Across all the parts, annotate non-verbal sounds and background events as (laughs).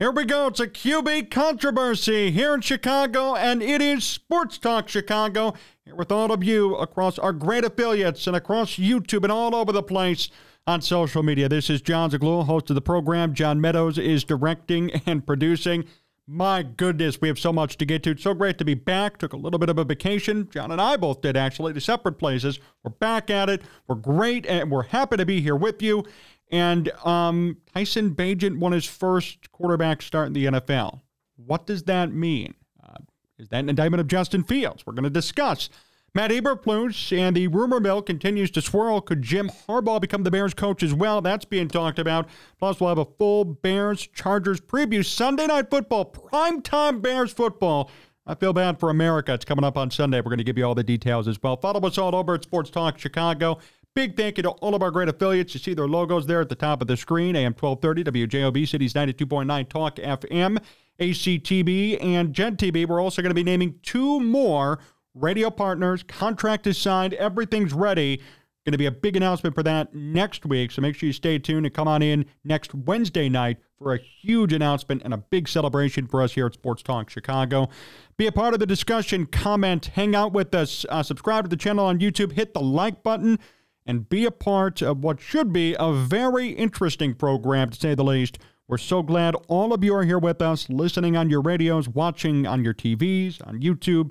Here we go. It's a QB controversy here in Chicago, and it is Sports Talk Chicago. Here with all of you across our great affiliates and across YouTube and all over the place on social media. This is Jon Zaghloul, host of the program. John Meadows is directing and producing. My goodness, we have so much to get to. It's so great to be back. Took a little bit of a vacation. John and I both did, actually, to separate places. We're back at it. We're great, and we're happy to be here with you. And um, Tyson Bagent won his first quarterback start in the NFL. What does that mean? Uh, is that an indictment of Justin Fields? We're going to discuss. Matt Eberflus and the rumor mill continues to swirl. Could Jim Harbaugh become the Bears coach as well? That's being talked about. Plus, we'll have a full Bears Chargers preview. Sunday night football, primetime Bears football. I feel bad for America. It's coming up on Sunday. We're going to give you all the details as well. Follow us all over at Sports Talk Chicago. Big thank you to all of our great affiliates. You see their logos there at the top of the screen. AM 1230, WJOB, Cities 92.9, Talk FM, ACTV, and JED TV. We're also going to be naming two more radio partners. Contract is signed. Everything's ready. Going to be a big announcement for that next week. So make sure you stay tuned and come on in next Wednesday night for a huge announcement and a big celebration for us here at Sports Talk Chicago. Be a part of the discussion, comment, hang out with us, uh, subscribe to the channel on YouTube, hit the like button and be a part of what should be a very interesting program, to say the least. We're so glad all of you are here with us, listening on your radios, watching on your TVs, on YouTube,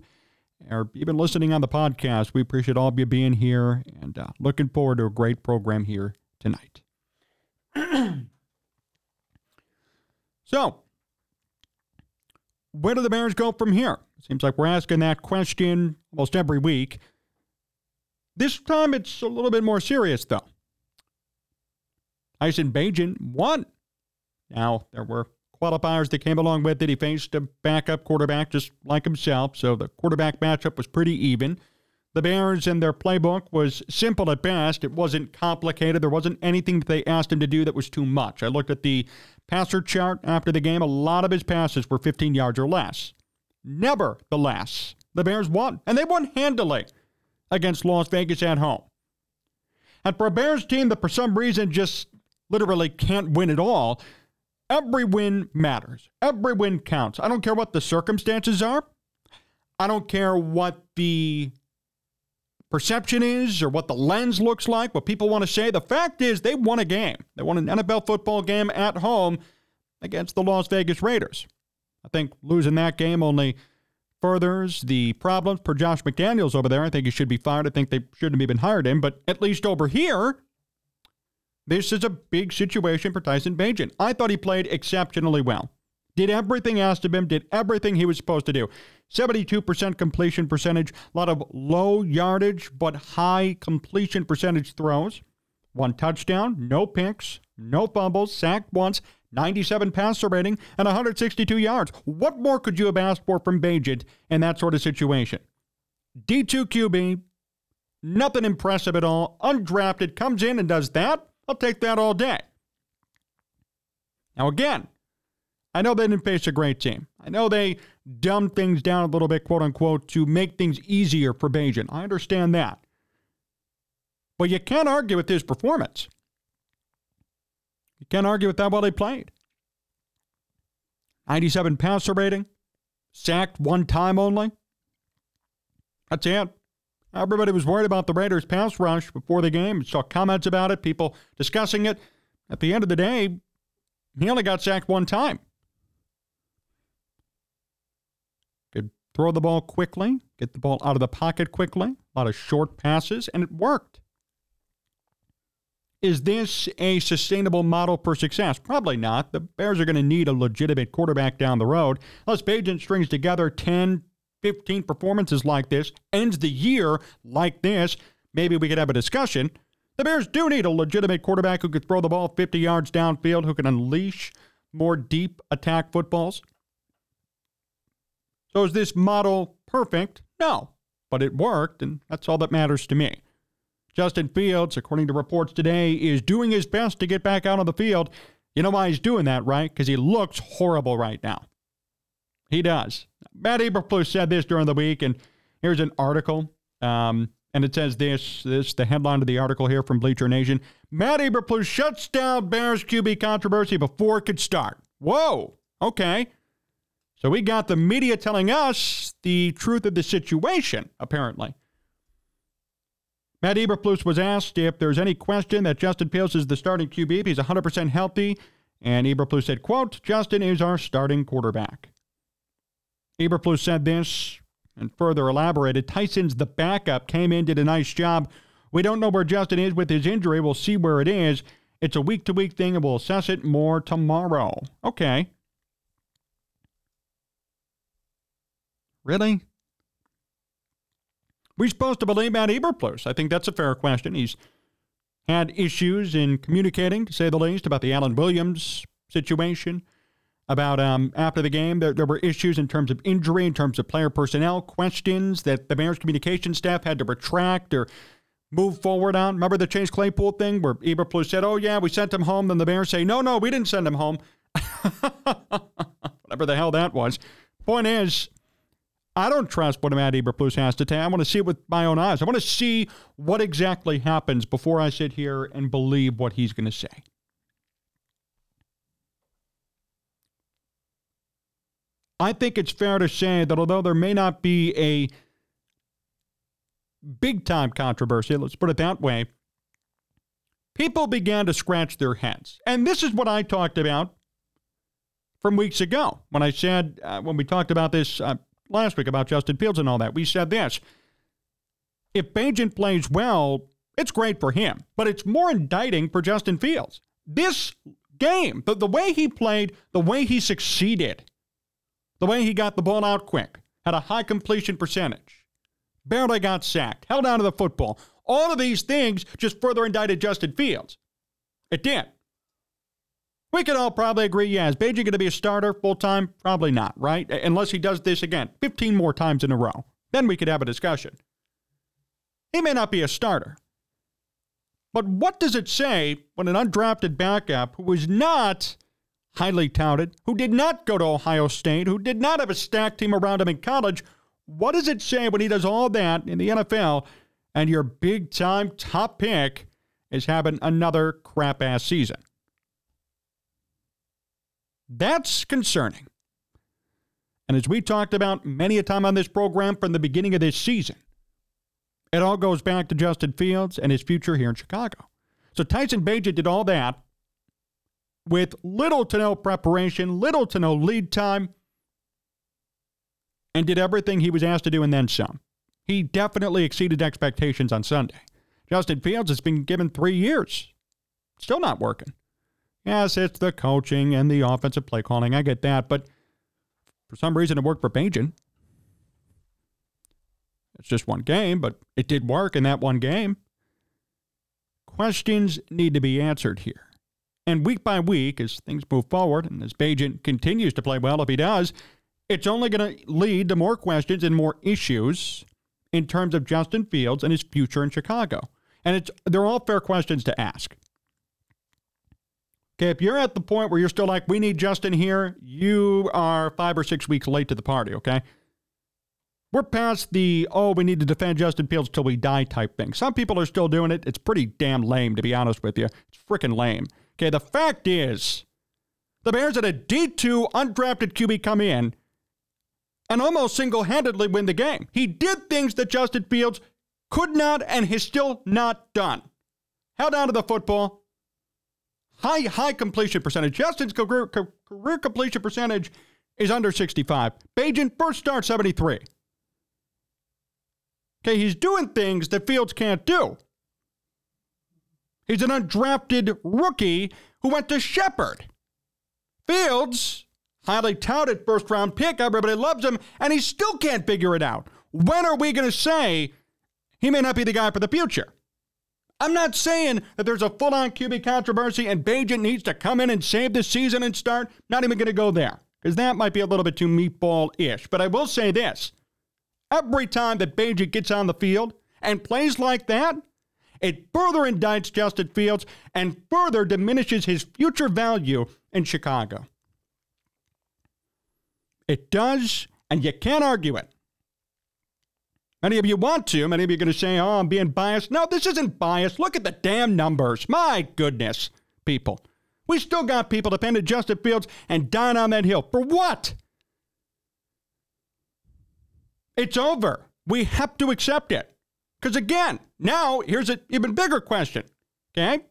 or even listening on the podcast. We appreciate all of you being here and uh, looking forward to a great program here tonight. (clears throat) so, where do the Bears go from here? Seems like we're asking that question almost every week. This time it's a little bit more serious, though. Bagent won. Now, there were qualifiers that came along with it. He faced a backup quarterback just like himself, so the quarterback matchup was pretty even. The Bears and their playbook was simple at best. It wasn't complicated. There wasn't anything that they asked him to do that was too much. I looked at the passer chart after the game. A lot of his passes were 15 yards or less. Nevertheless, the Bears won, and they won handily against Las Vegas at home. And for a Bears team that for some reason just literally can't win at all, every win matters. Every win counts. I don't care what the circumstances are. I don't care what the perception is or what the lens looks like, what people want to say. The fact is, they won a game. They won an NFL football game at home against the Las Vegas Raiders. I think losing that game only furthers the problems for Josh McDaniels over there. I think he should be fired. I think they shouldn't have even hired him. But at least over here, this is a big situation for Tyson Bagent. I thought he played exceptionally well. Did everything asked of him, did everything he was supposed to do. 72% completion percentage, a lot of low yardage but high completion percentage throws. One touchdown, no picks, no fumbles, sacked once, 97 passer rating, and 162 yards. What more could you have asked for from Bagent in that sort of situation? D2 QB, nothing impressive at all, undrafted, comes in and does that. I'll take that all day. Now, again, I know they didn't face a great team. I know they dumbed things down a little bit, quote unquote, to make things easier for Bagent. I understand that. But you can't argue with his performance. You can't argue with that while he played. 97 passer rating, sacked one time only. That's it. Everybody was worried about the Raiders' pass rush before the game. Saw comments about it, people discussing it. At the end of the day, he only got sacked one time. Could throw the ball quickly, get the ball out of the pocket quickly, a lot of short passes, and it worked. Is this a sustainable model for success? Probably not. The Bears are going to need a legitimate quarterback down the road. Unless Bagent strings together 10, 15 performances like this, ends the year like this, maybe we could have a discussion. The Bears do need a legitimate quarterback who could throw the ball 50 yards downfield, who can unleash more deep attack footballs. So is this model perfect? No, but it worked, and that's all that matters to me. Justin Fields, according to reports today, is doing his best to get back out on the field. You know why he's doing that, right? Because he looks horrible right now. He does. Matt Eberflus said this during the week, and here's an article. Um, and it says this, this the headline of the article here from Bleacher Nation. Matt Eberflus shuts down Bears QB controversy before it could start. Whoa! Okay. So we got the media telling us the truth of the situation, apparently. Matt Eberflus was asked if there's any question that Justin Fields is the starting QB he's 100% healthy, and Eberflus said, quote, Justin is our starting quarterback. Eberflus said this and further elaborated, Tyson's the backup, came in, did a nice job. We don't know where Justin is with his injury. We'll see where it is. It's a week to week thing, and we'll assess it more tomorrow. Okay. Really? We supposed to believe Matt Eberflus? I think that's a fair question. He's had issues in communicating, to say the least, about the Alan Williams situation. About um, after the game, there, there were issues in terms of injury, in terms of player personnel, questions that the Bears communication staff had to retract or move forward on. Remember the Chase Claypool thing where Eberflus said, "Oh yeah, we sent him home." Then the Bears say, "No, no, we didn't send him home." (laughs) Whatever the hell that was. Point is, I don't trust what Matt Eberflus has to say. I want to see it with my own eyes. I want to see what exactly happens before I sit here and believe what he's going to say. I think it's fair to say that although there may not be a big time controversy, let's put it that way, people began to scratch their heads. And this is what I talked about from weeks ago when I said, uh, when we talked about this uh, last week about Justin Fields and all that. We said this if Bagent plays well, it's great for him, but it's more indicting for Justin Fields. This game, the, the way he played, the way he succeeded, the way he got the ball out quick, had a high completion percentage, barely got sacked, held on to the football. All of these things just further indicted Justin Fields. It did. We can all probably agree, yeah, is Bagent going to be a starter full time? Probably not, right? Unless he does this again 15 more times in a row. Then we could have a discussion. He may not be a starter. But what does it say when an undrafted backup who is not highly touted, who did not go to Ohio State, who did not have a stacked team around him in college, what does it say when he does all that in the NFL and your big time top pick is having another crap ass season? That's concerning. And as we talked about many a time on this program from the beginning of this season, it all goes back to Justin Fields and his future here in Chicago. So Tyson Bagent did all that with little to no preparation, little to no lead time, and did everything he was asked to do and then some. He definitely exceeded expectations on Sunday. Justin Fields has been given three years. Still not working. Yes, it's the coaching and the offensive play calling. I get that. But for some reason, it worked for Bagent. It's just one game, but it did work in that one game. Questions need to be answered here. And week by week, as things move forward and as Bagent continues to play well, if he does, it's only going to lead to more questions and more issues in terms of Justin Fields and his future in Chicago. And it's they're all fair questions to ask. Okay, if you're at the point where you're still like, we need Justin here, you are five or six weeks late to the party, okay? We're past the, oh, we need to defend Justin Fields till we die type thing. Some people are still doing it. It's pretty damn lame, to be honest with you. It's freaking lame. Okay, the fact is, the Bears had a D2 undrafted QB come in and almost single handedly win the game. He did things that Justin Fields could not and has still not done. Held on to the football, high, high completion percentage. Justin's career, career completion percentage is under 65. Bagent, first start, 73. Okay, he's doing things that Fields can't do. He's an undrafted rookie who went to Shepherd. Fields, highly touted first round pick, everybody loves him, and he still can't figure it out. When are we going to say he may not be the guy for the future? I'm not saying that there's a full on QB controversy and Bagent needs to come in and save the season and start. Not even going to go there because that might be a little bit too meatball ish. But I will say this every time that Bagent gets on the field and plays like that, it further indicts Justin Fields and further diminishes his future value in Chicago. It does, and you can't argue it. Many of you want to. Many of you are going to say, oh, I'm being biased. No, this isn't biased. Look at the damn numbers. My goodness, people. We still got people defending Justin Fields and dying on that hill. For what? It's over. We have to accept it. Because again, now here's an even bigger question. Okay?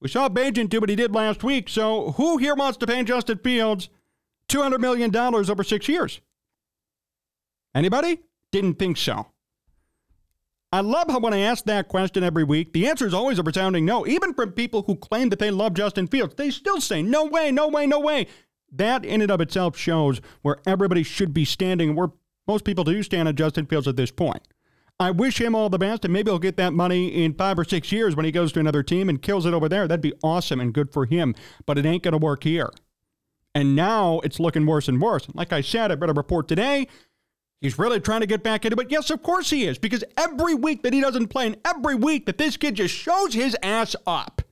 We saw Bagent do what he did last week. So who here wants to pay Justin Fields $200 million over six years? Anybody? Didn't think so. I love how when I ask that question every week, the answer is always a resounding no. Even from people who claim that they love Justin Fields, they still say, no way, no way, no way. That in and of itself shows where everybody should be standing, where most people do stand on Justin Fields at this point. I wish him all the best, and maybe he'll get that money in five or six years when he goes to another team and kills it over there. That'd be awesome and good for him, but it ain't going to work here. And now it's looking worse and worse. Like I said, I read a report today He's really trying to get back into it. Yes, of course he is, because every week that he doesn't play and every week that this kid just shows his ass up,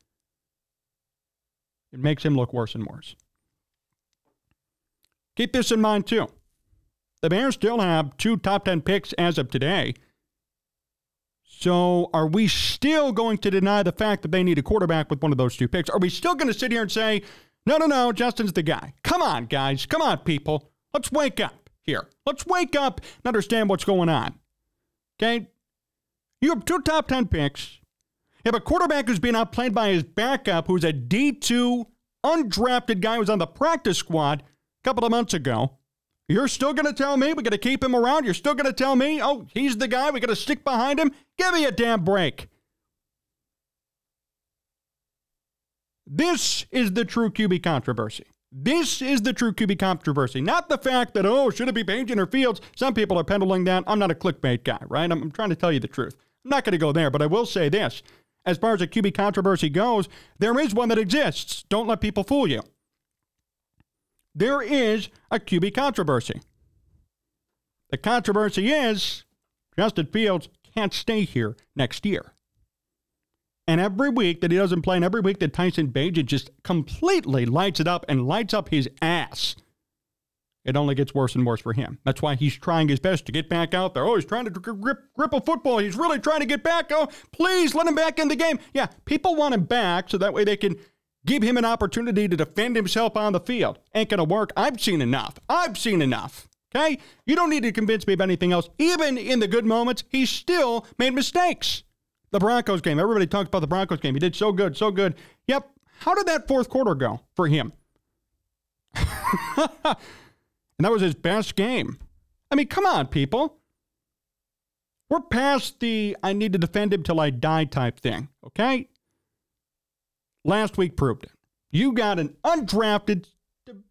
it makes him look worse and worse. Keep this in mind, too. The Bears still have two top 10 picks as of today. So are we still going to deny the fact that they need a quarterback with one of those two picks? Are we still going to sit here and say, no, no, no, Justin's the guy? Come on, guys. Come on, people. Let's wake up here. Let's wake up and understand what's going on. Okay? You have two top 10 picks. You have a quarterback who's being outplayed by his backup, who's a D2 undrafted guy who's on the practice squad a couple of months ago. You're still going to tell me we got to keep him around? You're still going to tell me, oh, he's the guy, we got to stick behind him? Give me a damn break. This is the true QB controversy. This is the true QB controversy, not the fact that, oh, should it be Bagent or Fields? Some people are pendling that. I'm not a clickbait guy, right? I'm, I'm trying to tell you the truth. I'm not going to go there, but I will say this. As far as a QB controversy goes, there is one that exists. Don't let people fool you. There is a QB controversy. The controversy is Justin Fields can't stay here next year. And every week that he doesn't play, and every week that Tyson Bagent just completely lights it up and lights up his ass, it only gets worse and worse for him. That's why he's trying his best to get back out there. Oh, he's trying to grip, grip a football. He's really trying to get back. Oh, please let him back in the game. Yeah, people want him back so that way they can give him an opportunity to defend himself on the field. Ain't going to work. I've seen enough. I've seen enough. Okay? You don't need to convince me of anything else. Even in the good moments, he still made mistakes. The Broncos game. Everybody talks about the Broncos game. He did so good, so good. Yep. How did that fourth quarter go for him? (laughs) and that was his best game. I mean, come on, people. We're past the I need to defend him till I die type thing, okay? Last week proved it. You got an undrafted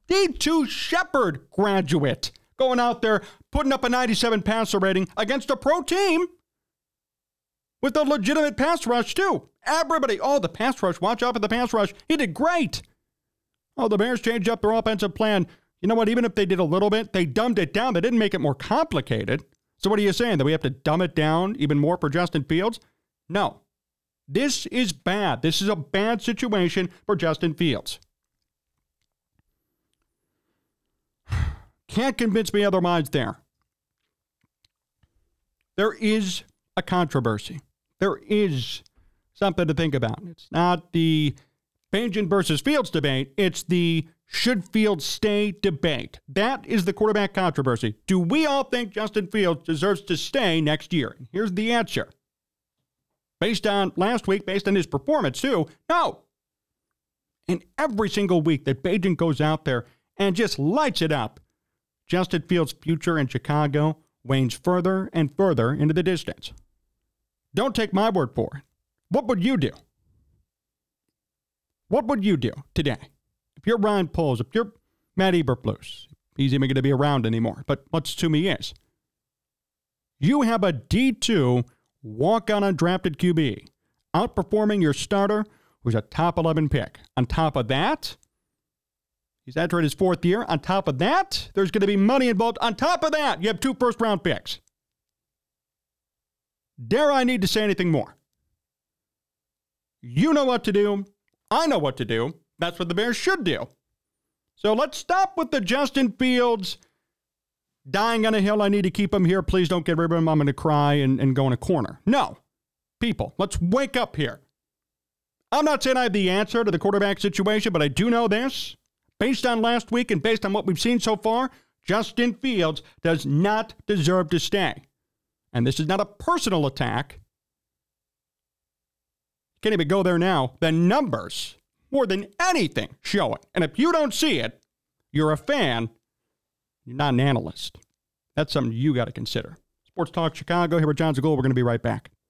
D2 Shepherd graduate going out there putting up a 97 passer rating against a pro team with a legitimate pass rush, too. Everybody, oh, the pass rush, watch out for the pass rush. He did great. Oh, the Bears changed up their offensive plan. You know what? Even if they did a little bit, they dumbed it down. They didn't make it more complicated. So, what are you saying? That we have to dumb it down even more for Justin Fields? No. This is bad. This is a bad situation for Justin Fields. (sighs) Can't convince me otherwise there. There is a controversy there is something to think about. It's not the Bagent versus Fields debate, it's the should Fields stay debate. That is the quarterback controversy. Do we all think Justin Fields deserves to stay next year? Here's the answer. Based on last week, based on his performance, too, no. And every single week that Bagent goes out there and just lights it up, Justin Fields' future in Chicago wanes further and further into the distance. Don't take my word for it. What would you do? What would you do today? If you're Ryan Poles, if you're Matt Eberflus, he's even going to be around anymore, but let's assume he is. You have a D2 walk on undrafted QB, outperforming your starter, who's a top 11 pick. On top of that, he's entering his fourth year. On top of that, there's going to be money involved. On top of that, you have two first round picks. Dare I need to say anything more? You know what to do. I know what to do. That's what the Bears should do. So let's stop with the Justin Fields dying on a hill. I need to keep him here. Please don't get rid of him. I'm going to cry and, and go in a corner. No. People, let's wake up here. I'm not saying I have the answer to the quarterback situation, but I do know this. Based on last week and based on what we've seen so far, Justin Fields does not deserve to stay. And this is not a personal attack. Can't even go there now. The numbers, more than anything, show it. And if you don't see it, you're a fan, you're not an analyst. That's something you got to consider. Sports Talk Chicago here with Jon Zaghloul. We're going to be right back.